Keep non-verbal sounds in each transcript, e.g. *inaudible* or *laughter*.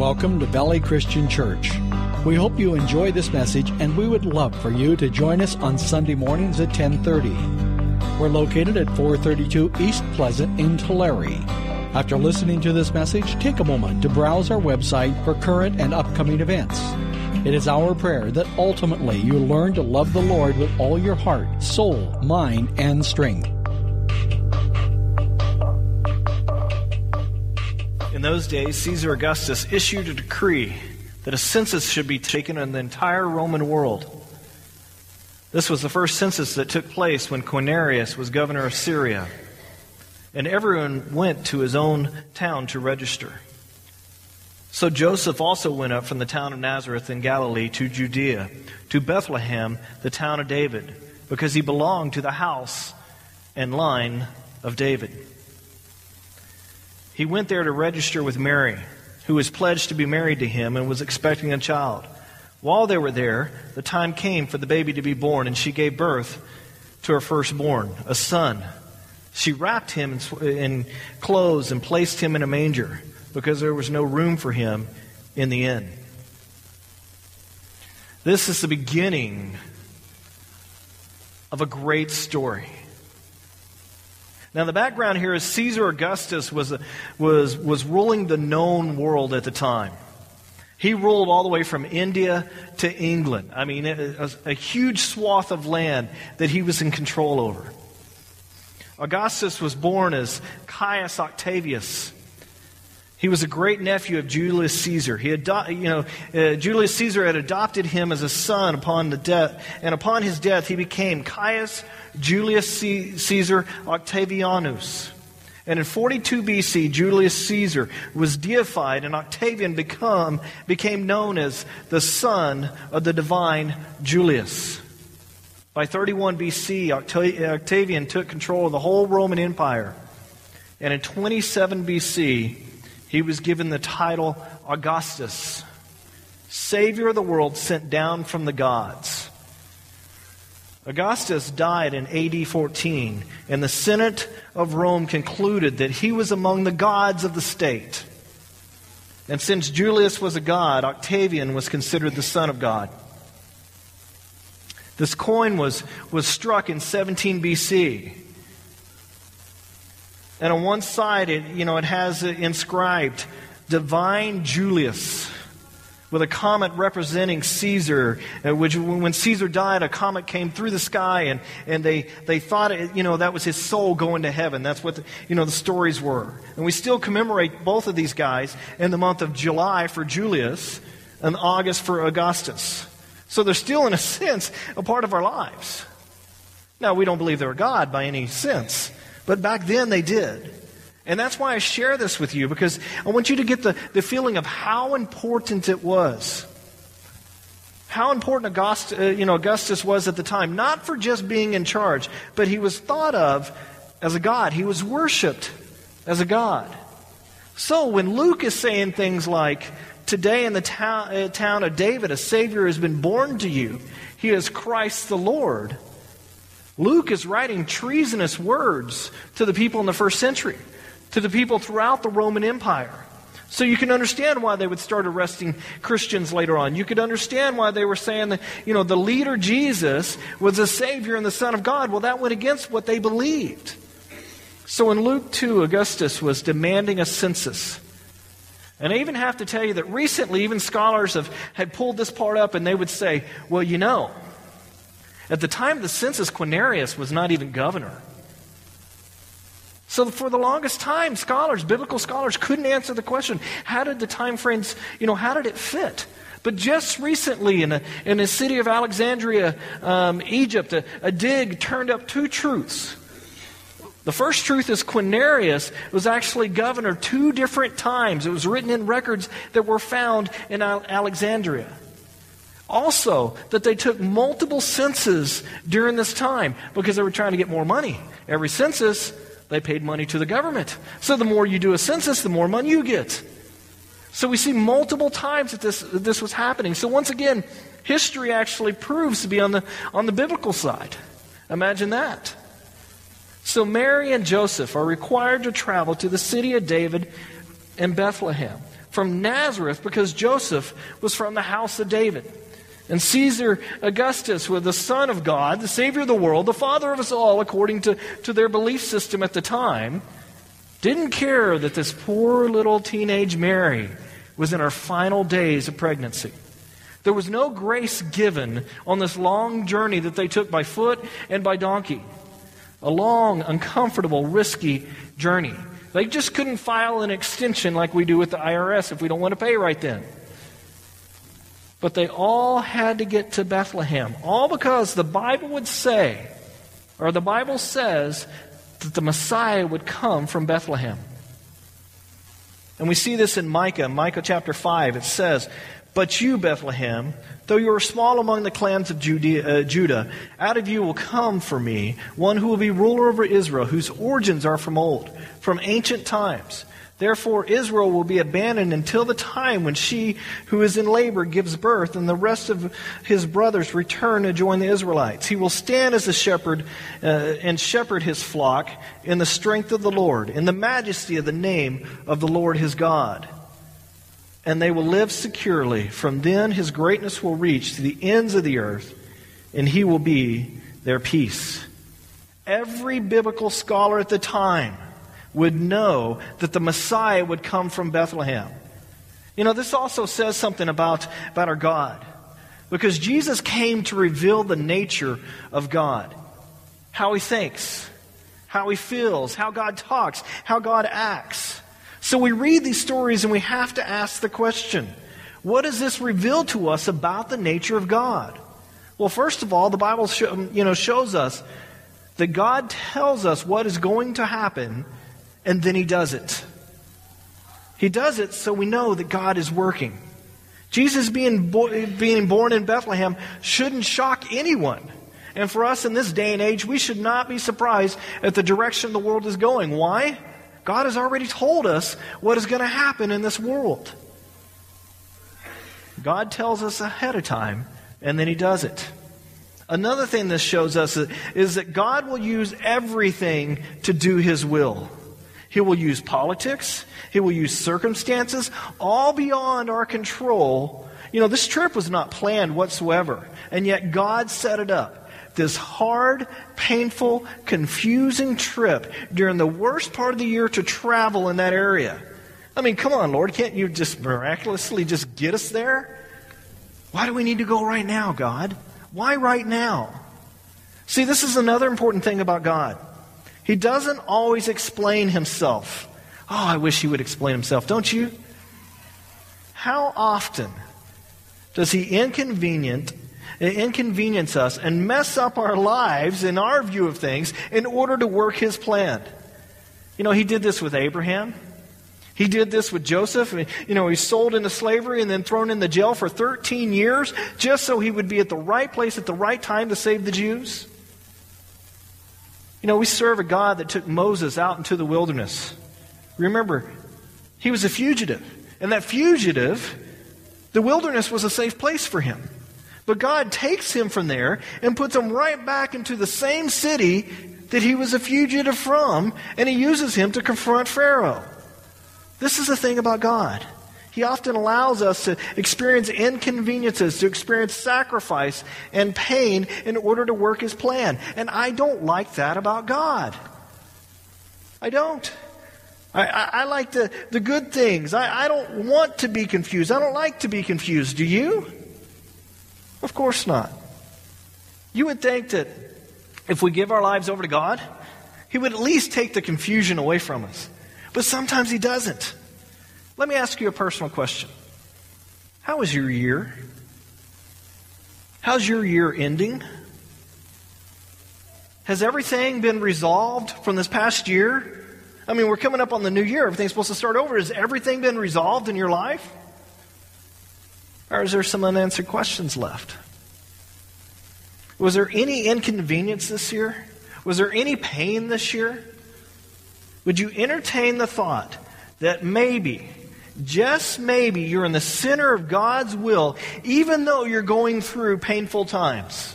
Welcome to Valley Christian Church. We hope you enjoy this message and we would love for you to join us on Sunday mornings at 1030. We're located at 432 East Pleasant in Tulare. After listening to this message, take a moment to browse our website for current and upcoming events. It is our prayer that ultimately you learn to love the Lord with all your heart, soul, mind, and strength. In those days, Caesar Augustus issued a decree that a census should be taken in the entire Roman world. This was the first census that took place when Quirinius was governor of Syria, and everyone went to his own town to register. So Joseph also went up from the town of Nazareth in Galilee to Judea, to Bethlehem, the town of David, because he belonged to the house and line of David. He went there to register with Mary, who was pledged to be married to him and was expecting a child. While they were there, the time came for the baby to be born, and she gave birth to her firstborn, a son. She wrapped him in clothes and placed him in a manger because there was no room for him in the inn. This is the beginning of a great story. Now, the background here is Caesar Augustus was, was, was ruling the known world at the time. He ruled all the way from India to England. I mean, a, a huge swath of land that he was in control over. Augustus was born as Caius Octavius. He was a great nephew of Julius Caesar. He ado- you know, uh, Julius Caesar had adopted him as a son upon the death, and upon his death he became Caius Julius Caesar Octavianus. And in 42 BC, Julius Caesar was deified, and Octavian become, became known as the son of the divine Julius. By 31 BC, Octavian took control of the whole Roman Empire. And in 27 BC, he was given the title Augustus, Savior of the world sent down from the gods. Augustus died in AD 14, and the Senate of Rome concluded that he was among the gods of the state. And since Julius was a god, Octavian was considered the son of God. This coin was, was struck in 17 BC. And on one side, it, you know, it has inscribed, Divine Julius with a comet representing Caesar, uh, which when Caesar died, a comet came through the sky and, and they, they thought, it, you know, that was his soul going to heaven. That's what, the, you know, the stories were. And we still commemorate both of these guys in the month of July for Julius and August for Augustus. So they're still, in a *laughs* sense, a part of our lives. Now, we don't believe they're God by any sense, but back then they did. And that's why I share this with you, because I want you to get the, the feeling of how important it was. How important Augustus, uh, you know, Augustus was at the time, not for just being in charge, but he was thought of as a god. He was worshiped as a god. So when Luke is saying things like, Today in the town, uh, town of David, a Savior has been born to you, he is Christ the Lord. Luke is writing treasonous words to the people in the first century to the people throughout the Roman Empire. So you can understand why they would start arresting Christians later on. You could understand why they were saying that, you know, the leader Jesus was the Savior and the Son of God. Well, that went against what they believed. So in Luke 2, Augustus was demanding a census. And I even have to tell you that recently, even scholars have had pulled this part up and they would say, well, you know, at the time of the census, Quirinius was not even governor. So for the longest time, scholars, biblical scholars, couldn't answer the question, how did the time frames, you know, how did it fit? But just recently, in a, in the city of Alexandria, um, Egypt, a, a dig turned up two truths. The first truth is Quirinius was actually governor two different times. It was written in records that were found in Alexandria. Also, that they took multiple censuses during this time because they were trying to get more money. Every census they paid money to the government. So the more you do a census, the more money you get. So we see multiple times that this, that this was happening. So once again, history actually proves to be on the, on the biblical side. Imagine that. So Mary and Joseph are required to travel to the city of David and Bethlehem, from Nazareth because Joseph was from the house of David. And Caesar Augustus was the Son of God, the Savior of the world, the Father of us all, according to, to their belief system at the time, didn't care that this poor little teenage Mary was in her final days of pregnancy. There was no grace given on this long journey that they took by foot and by donkey. A long, uncomfortable, risky journey. They just couldn't file an extension like we do with the IRS if we don't want to pay right then. But they all had to get to Bethlehem, all because the Bible would say, or the Bible says, that the Messiah would come from Bethlehem. And we see this in Micah, Micah chapter 5. It says, But you, Bethlehem, though you are small among the clans of Judea, uh, Judah, out of you will come for me one who will be ruler over Israel, whose origins are from old, from ancient times. Therefore, Israel will be abandoned until the time when she who is in labor gives birth, and the rest of his brothers return to join the Israelites. He will stand as a shepherd uh, and shepherd his flock in the strength of the Lord, in the majesty of the name of the Lord his God. And they will live securely. From then, his greatness will reach to the ends of the earth, and he will be their peace. Every biblical scholar at the time would know that the Messiah would come from Bethlehem. You know, this also says something about, about our God. Because Jesus came to reveal the nature of God how he thinks, how he feels, how God talks, how God acts. So we read these stories and we have to ask the question what does this reveal to us about the nature of God? Well, first of all, the Bible you know, shows us that God tells us what is going to happen and then he does it. He does it so we know that God is working. Jesus being, bo- being born in Bethlehem shouldn't shock anyone. And for us in this day and age, we should not be surprised at the direction the world is going. Why? God has already told us what is going to happen in this world. God tells us ahead of time, and then He does it. Another thing this shows us is that God will use everything to do His will. He will use politics. He will use circumstances, all beyond our control. You know, this trip was not planned whatsoever, and yet God set it up. This hard, painful, confusing trip during the worst part of the year to travel in that area. I mean, come on, Lord, can't you just miraculously just get us there? Why do we need to go right now, God? Why right now? See, this is another important thing about God. He doesn't always explain himself. Oh, I wish he would explain himself, don't you? How often does he inconvenient, inconvenience us and mess up our lives in our view of things in order to work his plan? You know, he did this with Abraham. He did this with Joseph. You know, he's sold into slavery and then thrown in the jail for 13 years just so he would be at the right place at the right time to save the Jews. You know, we serve a God that took Moses out into the wilderness. Remember, he was a fugitive. And that fugitive, the wilderness was a safe place for him. But God takes him from there and puts him right back into the same city that he was a fugitive from, and he uses him to confront Pharaoh. This is the thing about God. He often allows us to experience inconveniences, to experience sacrifice and pain in order to work His plan. And I don't like that about God. I don't. I, I, I like the, the good things. I, I don't want to be confused. I don't like to be confused. Do you? Of course not. You would think that if we give our lives over to God, He would at least take the confusion away from us. But sometimes He doesn't. Let me ask you a personal question. How was your year? How's your year ending? Has everything been resolved from this past year? I mean, we're coming up on the new year. Everything's supposed to start over. Has everything been resolved in your life? Or is there some unanswered questions left? Was there any inconvenience this year? Was there any pain this year? Would you entertain the thought that maybe just maybe you're in the center of God's will, even though you're going through painful times.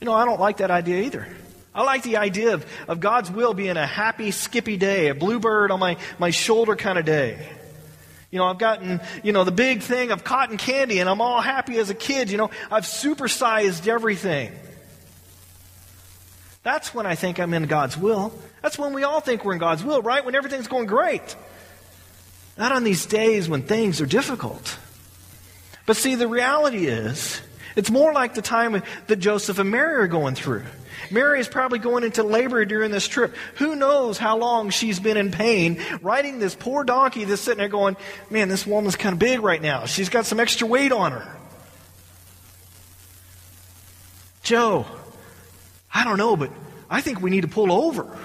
You know, I don't like that idea either. I like the idea of, of God's will being a happy, skippy day, a bluebird on my, my shoulder kind of day. You know, I've gotten, you know, the big thing of cotton candy and I'm all happy as a kid. You know, I've supersized everything. That's when I think I'm in God's will. That's when we all think we're in God's will, right? When everything's going great. Not on these days when things are difficult. But see, the reality is, it's more like the time that Joseph and Mary are going through. Mary is probably going into labor during this trip. Who knows how long she's been in pain, riding this poor donkey that's sitting there going, man, this woman's kind of big right now. She's got some extra weight on her. Joe, I don't know, but I think we need to pull over.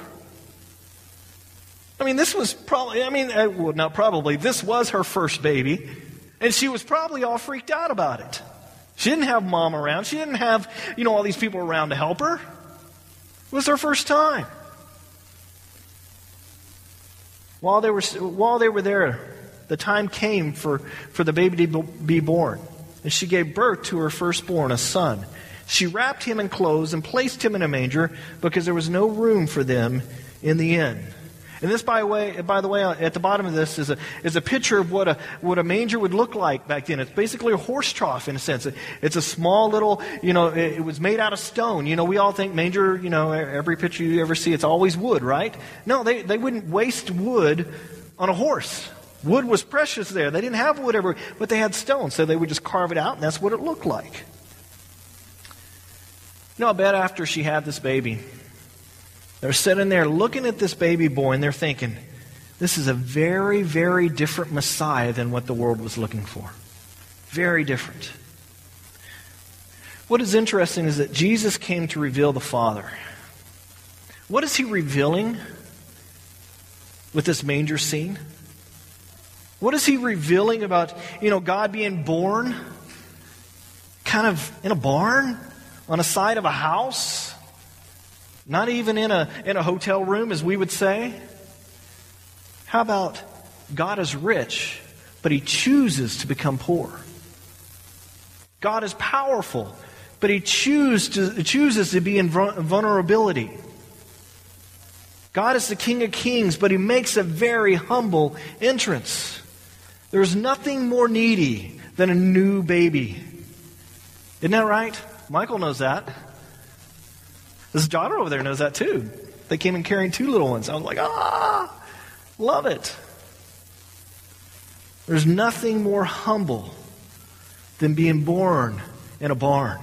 I mean, this was probably, I mean, uh, well, not probably, this was her first baby, and she was probably all freaked out about it. She didn't have mom around. She didn't have, you know, all these people around to help her. It was her first time. While they were, while they were there, the time came for, for the baby to be born. And she gave birth to her firstborn, a son. She wrapped him in clothes and placed him in a manger because there was no room for them in the inn. And this, by, way, by the way, uh, at the bottom of this is a, is a picture of what a, what a manger would look like back then. It's basically a horse trough in a sense. It's a small little, you know, it, it was made out of stone. You know, we all think manger, you know, every picture you ever see, it's always wood, right? No, they, they wouldn't waste wood on a horse. Wood was precious there. They didn't have wood ever, but they had stone, so they would just carve it out, and that's what it looked like. You know, I bet after she had this baby, they're sitting there looking at this baby boy and they're thinking, this is a very, very different Messiah than what the world was looking for. Very different. What is interesting is that Jesus came to reveal the Father. What is he revealing with this manger scene? What is he revealing about, you know, God being born kind of in a barn on the side of a house? Not even in a, in a hotel room, as we would say. How about God is rich, but he chooses to become poor? God is powerful, but he choose to, chooses to be in vulnerability. God is the King of Kings, but he makes a very humble entrance. There's nothing more needy than a new baby. Isn't that right? Michael knows that. His daughter over there knows that too. They came in carrying two little ones. I was like, ah, love it. There's nothing more humble than being born in a barn.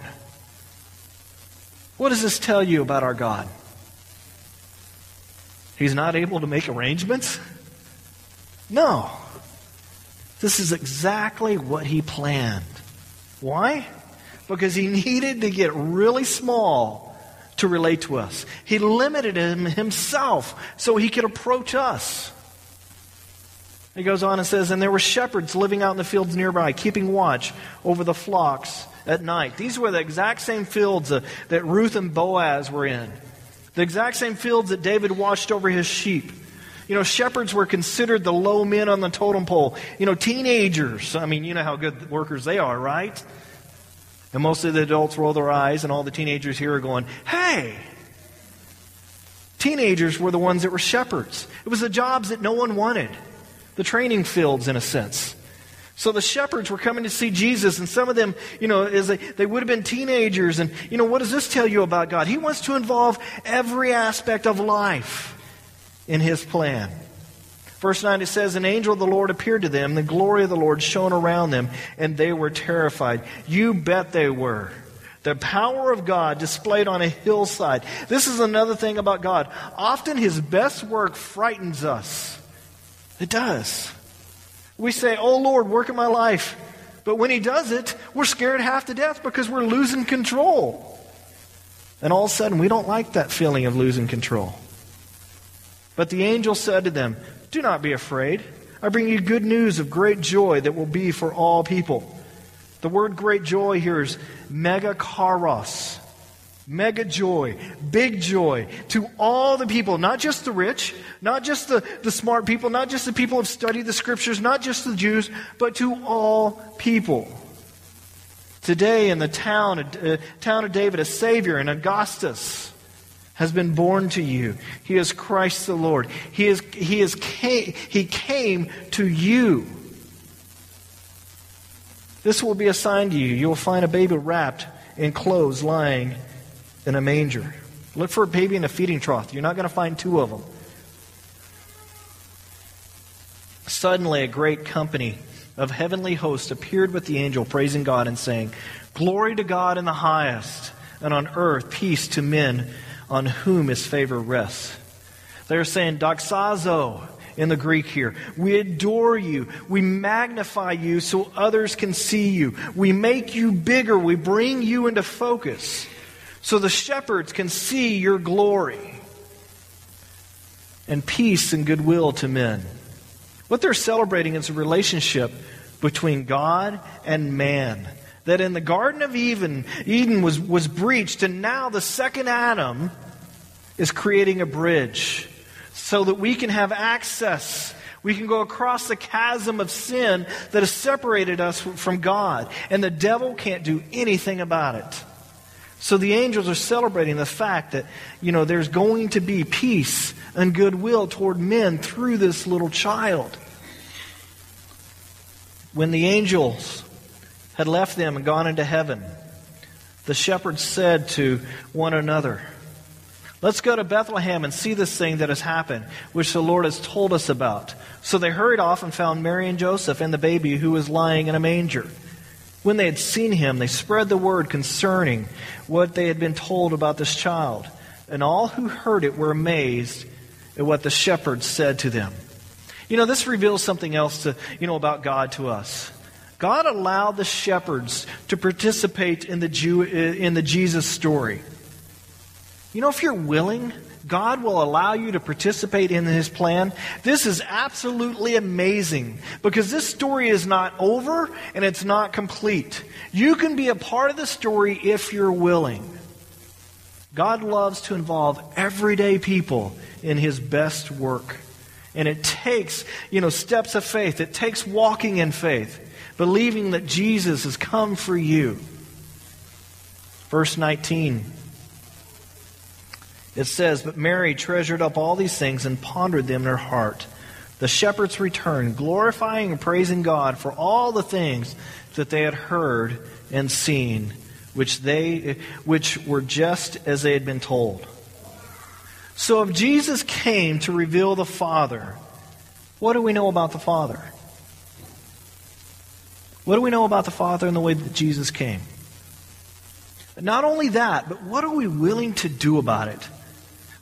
What does this tell you about our God? He's not able to make arrangements? No. This is exactly what he planned. Why? Because he *laughs* needed to get really small to relate to us. He limited him himself so he could approach us. He goes on and says, And there were shepherds living out in the fields nearby, keeping watch over the flocks at night. These were the exact same fields that Ruth and Boaz were in, the exact same fields that David watched over his sheep. You know, shepherds were considered the low men on the totem pole. You know, teenagers. I mean, you know how good workers they are, right? And most of the adults roll their eyes, and all the teenagers here are going, Hey! Teenagers were the ones that were shepherds. It was the jobs that no one wanted, the training fields, in a sense. So the shepherds were coming to see Jesus, and some of them, you know, as they, they would have been teenagers. And, you know, what does this tell you about God? He wants to involve every aspect of life in His plan. Verse 9 it says, An angel of the Lord appeared to them, the glory of the Lord shone around them, and they were terrified. You bet they were. The power of God displayed on a hillside. This is another thing about God. Often his best work frightens us. It does. We say, Oh Lord, work in my life. But when he does it, we're scared half to death because we're losing control. And all of a sudden, we don't like that feeling of losing control. But the angel said to them, do not be afraid. I bring you good news of great joy that will be for all people. The word great joy here is megacharos. Mega joy, big joy to all the people, not just the rich, not just the, the smart people, not just the people who have studied the scriptures, not just the Jews, but to all people. Today in the town, uh, town of David, a Savior, in Augustus has been born to you. He is Christ the Lord. He, is, he, is, he came to you. This will be a sign to you. You will find a baby wrapped in clothes lying in a manger. Look for a baby in a feeding trough. You're not going to find two of them. Suddenly, a great company of heavenly hosts appeared with the angel, praising God and saying, Glory to God in the highest, and on earth peace to men on whom his favor rests. They're saying, doxazo in the Greek here. We adore you. We magnify you so others can see you. We make you bigger. We bring you into focus so the shepherds can see your glory. And peace and goodwill to men. What they're celebrating is a relationship between God and man that in the Garden of Eden, Eden was, was breached, and now the second Adam is creating a bridge so that we can have access. We can go across the chasm of sin that has separated us from God, and the devil can't do anything about it. So the angels are celebrating the fact that, you know, there's going to be peace and goodwill toward men through this little child. When the angels had left them and gone into heaven, the shepherds said to one another, Let's go to Bethlehem and see this thing that has happened, which the Lord has told us about. So they hurried off and found Mary and Joseph and the baby who was lying in a manger. When they had seen him, they spread the word concerning what they had been told about this child. And all who heard it were amazed at what the shepherds said to them. You know, this reveals something else to, you know, about God to us. God allowed the shepherds to participate in the, Jew, eh, in the Jesus story. You know, if you're willing, God will allow you to participate in His plan. This is absolutely amazing because this story is not over and it's not complete. You can be a part of the story if you're willing. God loves to involve everyday people in His best work. And it takes, you know, steps of faith. It takes walking in faith believing that Jesus has come for you. Verse 19. It says, But Mary treasured up all these things and pondered them in her heart. The shepherds returned, glorifying and praising God for all the things that they had heard and seen, which, they, which were just as they had been told. So if Jesus came to reveal the Father, what do we know about the Father? What do we know about the Father and the way that Jesus came? Not only that, but what are we willing to do about it?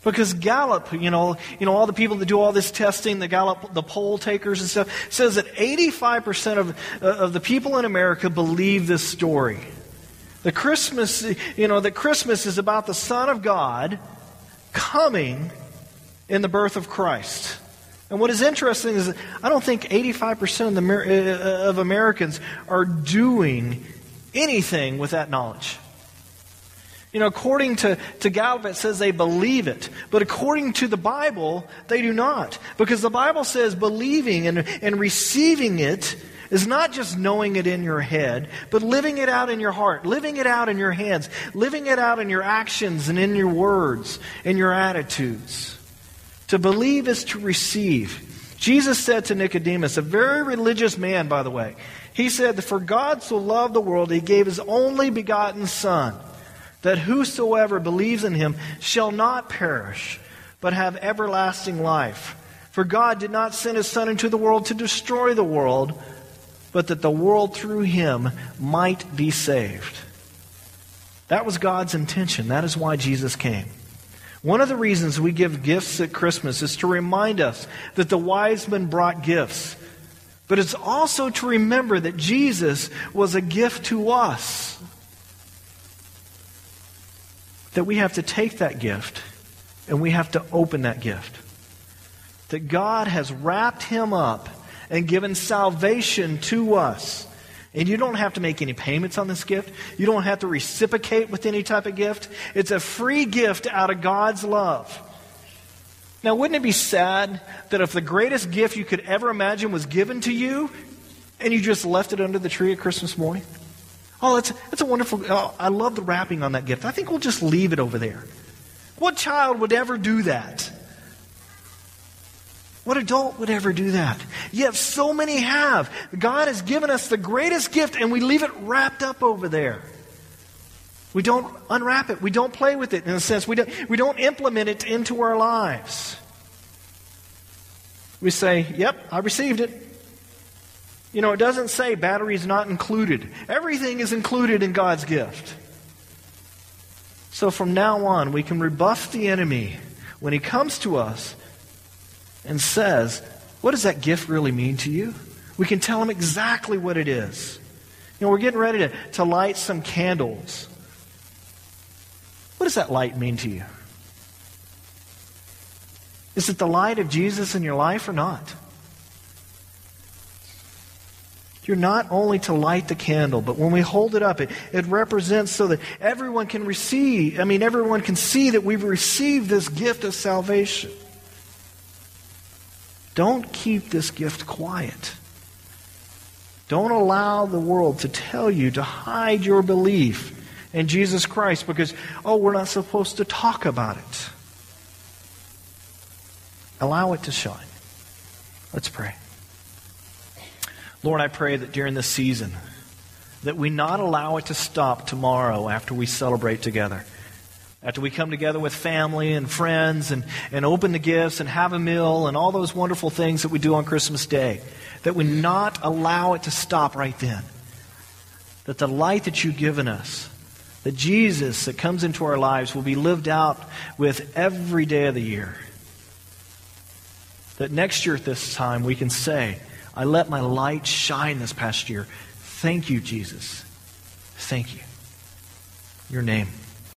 Because Gallup, you know, you know, all the people that do all this testing, the Gallup, the poll takers and stuff, says that 85% of, uh, of the people in America believe this story. The Christmas, you know, that Christmas is about the Son of God coming in the birth of Christ. And what is interesting is I don't think 85% of, the, uh, of Americans are doing anything with that knowledge. You know, according to, to Gallup, it says they believe it. But according to the Bible, they do not. Because the Bible says believing and, and receiving it is not just knowing it in your head, but living it out in your heart, living it out in your hands, living it out in your actions and in your words in your attitudes. To believe is to receive. Jesus said to Nicodemus, a very religious man, by the way, he said, For God so loved the world, he gave his only begotten Son, that whosoever believes in him shall not perish, but have everlasting life. For God did not send his Son into the world to destroy the world, but that the world through him might be saved. That was God's intention. That is why Jesus came. One of the reasons we give gifts at Christmas is to remind us that the wise men brought gifts. But it's also to remember that Jesus was a gift to us. That we have to take that gift and we have to open that gift. That God has wrapped him up and given salvation to us. And you don't have to make any payments on this gift. You don't have to reciprocate with any type of gift. It's a free gift out of God's love. Now, wouldn't it be sad that if the greatest gift you could ever imagine was given to you and you just left it under the tree at Christmas morning? Oh, that's, that's a wonderful. Oh, I love the wrapping on that gift. I think we'll just leave it over there. What child would ever do that? What adult would ever do that? Yet so many have. God has given us the greatest gift and we leave it wrapped up over there. We don't unwrap it. We don't play with it in a sense. We don't, we don't implement it into our lives. We say, Yep, I received it. You know, it doesn't say batteries not included. Everything is included in God's gift. So from now on, we can rebuff the enemy when he comes to us and says, What does that gift really mean to you? We can tell him exactly what it is. You know, we're getting ready to, to light some candles. What does that light mean to you? Is it the light of Jesus in your life or not? You're not only to light the candle, but when we hold it up, it, it represents so that everyone can receive, I mean, everyone can see that we've received this gift of salvation. Don't keep this gift quiet. Don't allow the world to tell you to hide your belief in Jesus Christ because, oh, we're not supposed to talk about it. Allow it to shine. Let's pray. Lord, I pray that during this season, that we not allow it to stop tomorrow after we celebrate together. After we come together with family and friends and, and open the gifts and have a meal and all those wonderful things that we do on Christmas Day, that we not allow it to stop right then. That the light that you've given us, that Jesus that comes into our lives will be lived out with every day of the year. That next year at this time we can say, I let my light shine this past year. Thank you, Jesus. Thank you. Your name.